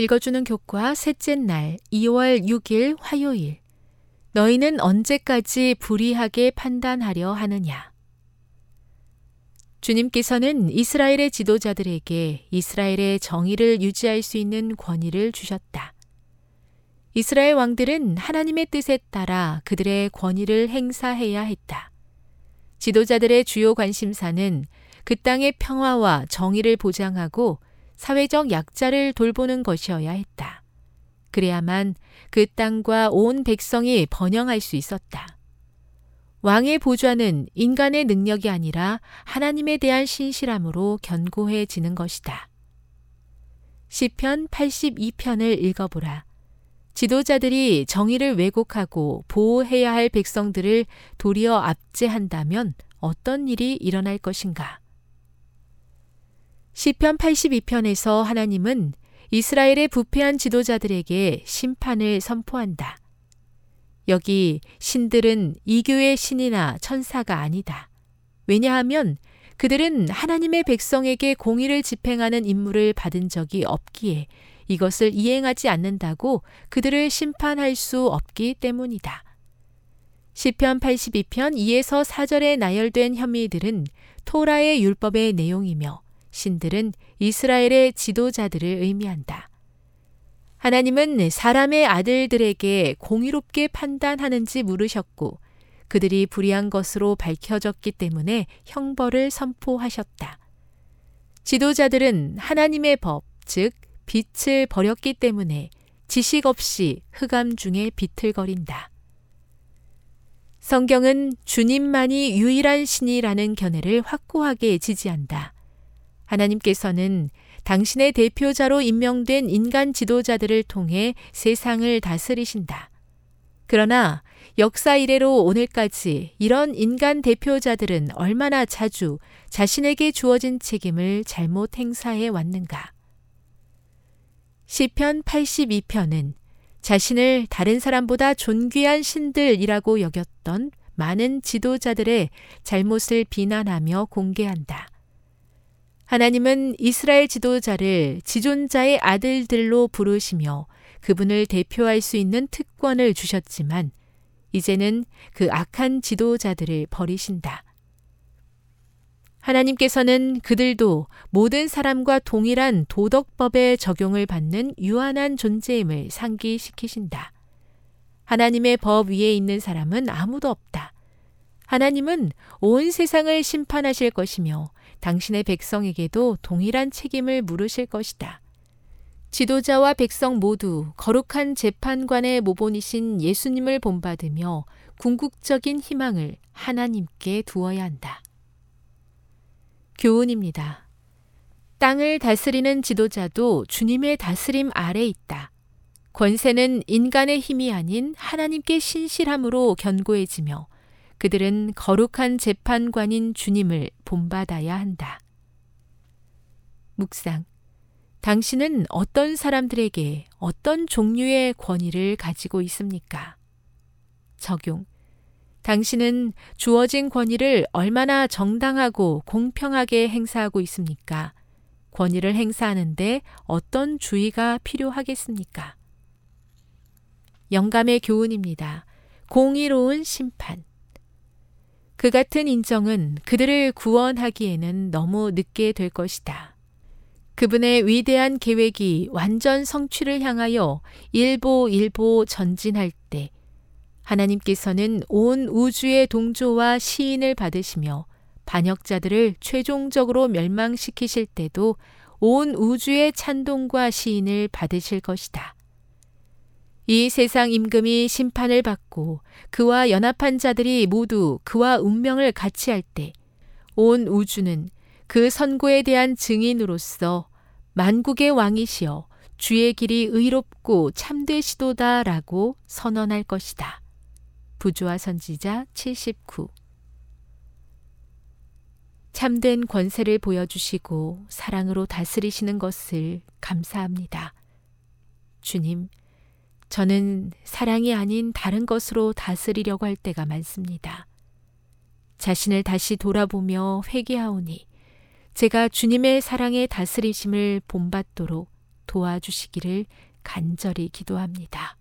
읽어주는 교과 셋째 날 2월 6일 화요일. 너희는 언제까지 불의하게 판단하려 하느냐? 주님께서는 이스라엘의 지도자들에게 이스라엘의 정의를 유지할 수 있는 권위를 주셨다. 이스라엘 왕들은 하나님의 뜻에 따라 그들의 권위를 행사해야 했다. 지도자들의 주요 관심사는 그 땅의 평화와 정의를 보장하고 사회적 약자를 돌보는 것이어야 했다. 그래야만 그 땅과 온 백성이 번영할 수 있었다. 왕의 보좌는 인간의 능력이 아니라 하나님에 대한 신실함으로 견고해지는 것이다. 시편 82편을 읽어보라. 지도자들이 정의를 왜곡하고 보호해야 할 백성들을 도리어 압제한다면 어떤 일이 일어날 것인가? 시편 82편에서 하나님은 이스라엘의 부패한 지도자들에게 심판을 선포한다. 여기 신들은 이교의 신이나 천사가 아니다. 왜냐하면 그들은 하나님의 백성에게 공의를 집행하는 임무를 받은 적이 없기에 이것을 이행하지 않는다고 그들을 심판할 수 없기 때문이다. 시편 82편 2에서 4절에 나열된 혐의들은 토라의 율법의 내용이며 신들은 이스라엘의 지도자들을 의미한다. 하나님은 사람의 아들들에게 공의롭게 판단하는지 물으셨고 그들이 불의한 것으로 밝혀졌기 때문에 형벌을 선포하셨다. 지도자들은 하나님의 법, 즉 빛을 버렸기 때문에 지식 없이 흑암 중에 비틀거린다. 성경은 주님만이 유일한 신이라는 견해를 확고하게 지지한다. 하나님께서는 당신의 대표자로 임명된 인간 지도자들을 통해 세상을 다스리신다. 그러나 역사 이래로 오늘까지 이런 인간 대표자들은 얼마나 자주 자신에게 주어진 책임을 잘못 행사해 왔는가? 시편 82편은 자신을 다른 사람보다 존귀한 신들이라고 여겼던 많은 지도자들의 잘못을 비난하며 공개한다. 하나님은 이스라엘 지도자를 지존자의 아들들로 부르시며 그분을 대표할 수 있는 특권을 주셨지만 이제는 그 악한 지도자들을 버리신다. 하나님께서는 그들도 모든 사람과 동일한 도덕법의 적용을 받는 유한한 존재임을 상기시키신다. 하나님의 법 위에 있는 사람은 아무도 없다. 하나님은 온 세상을 심판하실 것이며 당신의 백성에게도 동일한 책임을 물으실 것이다. 지도자와 백성 모두 거룩한 재판관의 모본이신 예수님을 본받으며 궁극적인 희망을 하나님께 두어야 한다. 교훈입니다. 땅을 다스리는 지도자도 주님의 다스림 아래 있다. 권세는 인간의 힘이 아닌 하나님께 신실함으로 견고해지며 그들은 거룩한 재판관인 주님을 본받아야 한다. 묵상. 당신은 어떤 사람들에게 어떤 종류의 권위를 가지고 있습니까? 적용. 당신은 주어진 권위를 얼마나 정당하고 공평하게 행사하고 있습니까? 권위를 행사하는데 어떤 주의가 필요하겠습니까? 영감의 교훈입니다. 공의로운 심판. 그 같은 인정은 그들을 구원하기에는 너무 늦게 될 것이다. 그분의 위대한 계획이 완전 성취를 향하여 일보 일보 전진할 때 하나님께서는 온 우주의 동조와 시인을 받으시며 반역자들을 최종적으로 멸망시키실 때도 온 우주의 찬동과 시인을 받으실 것이다. 이 세상 임금이 심판을 받고 그와 연합한 자들이 모두 그와 운명을 같이 할 때 온 우주는 그 선고에 대한 증인으로서 만국의 왕이시여 주의 길이 의롭고 참되시도다라고 선언할 것이다. 부조와 선지자 79 참된 권세를 보여주시고 사랑으로 다스리시는 것을 감사합니다. 주님, 저는 사랑이 아닌 다른 것으로 다스리려고 할 때가 많습니다. 자신을 다시 돌아보며 회개하오니 제가 주님의 사랑의 다스리심을 본받도록 도와주시기를 간절히 기도합니다.